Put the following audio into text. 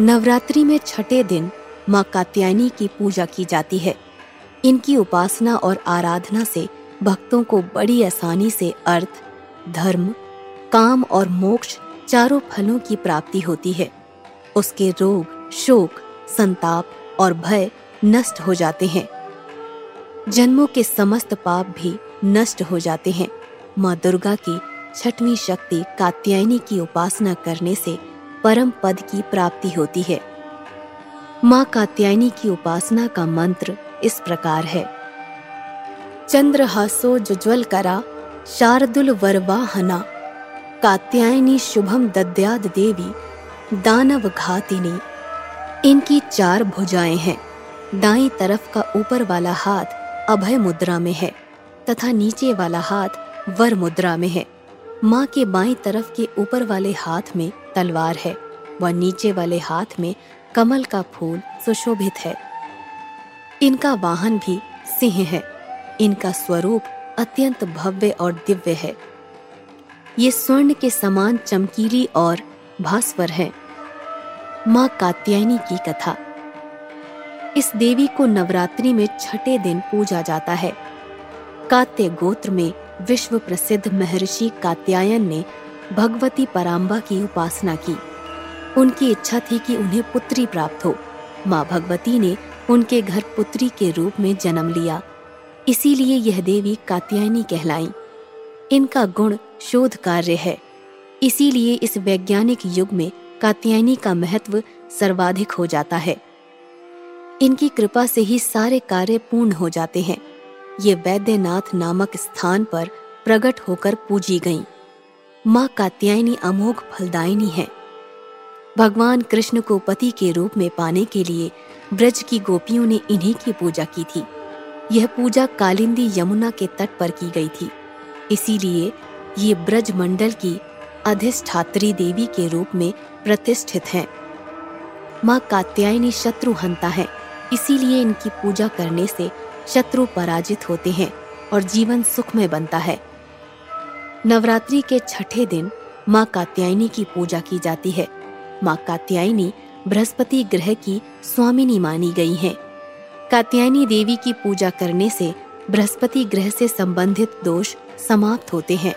नवरात्रि में छठे दिन माँ कात्यायनी की पूजा की जाती है। इनकी उपासना और आराधना से भक्तों को बड़ी आसानी से अर्थ, धर्म, काम और मोक्ष चारों फलों की प्राप्ति होती है। उसके रोग, शोक, संताप और भय नष्ट हो जाते हैं। जन्मों के समस्त पाप भी नष्ट हो जाते हैं। माँ दुर्गा की छठवीं शक्ति कात्यायनी की उपासना करने से परम पद की प्राप्ति होती है। माँ कात्यायनी की उपासना का मंत्र इस प्रकार है। चंद्रहासो जुज्वल करा, शारदुल वरवाहना। कात्यायनी शुभम दद्याद देवी, दानव घातिनी। इनकी चार भुजाएँ हैं। दाई तरफ़ का ऊपर वाला हाथ अभय मुद्रा में है तथा नीचे वाला हाथ वर मुद्रा में है। माँ के बाई तरफ़ के ऊपर वाले हाथ में तलवार है। व नीचे वाले हाथ में कमल का फूल सुशोभित है। इनका वाहन भी सिंह है। इनका स्वरूप अत्यंत भव्य और दिव्य है। ये स्वर्ण के समान चमकीली और भास्वर है। माँ कात्यायनी की कथा। इस देवी को नवरात्रि में छठे दिन पूजा जाता है। कात्य गोत्र में विश्व प्रसिद्ध महर्षि कात्यायन ने भगवती पराम्बा की उपासना की। उनकी इच्छा थी कि उन्हें पुत्री प्राप्त हो। माँ भगवती ने उनके घर पुत्री के रूप में जन्म लिया। इसीलिए यह देवी कात्यायनी कहलाई। इनका गुण शोध कार्य है। इसीलिए इस वैज्ञानिक युग में कात्यायनी का महत्व सर्वाधिक हो जाता है। इनकी कृपा से ही सारे कार्य पूर्ण हो जाते हैं। ये वैद्यनाथ नामक स्थान पर प्रकट होकर पूजी गईं। माँ कात्यायनी अमोघ फलदायिनी है। भगवान कृष्ण को पति के रूप में पाने के लिए ब्रज की गोपियों ने इन्हीं की पूजा की थी। यह पूजा कालिंदी यमुना के तट पर की गई थी। इसीलिए ये ब्रज मंडल की अधिष्ठात्री देवी के रूप में प्रतिष्ठित हैं। माँ कात्यायनी शत्रु हंता है, इसीलिए इनकी पूजा करने से शत्रु पराजित होते हैं और जीवन सुखमय बनता है। नवरात्रि के छठे दिन माँ कात्यायनी की पूजा की जाती है। माँ कात्यायनी बृहस्पति ग्रह की स्वामिनी मानी गई हैं। कात्यायनी देवी की पूजा करने से बृहस्पति ग्रह से संबंधित दोष समाप्त होते हैं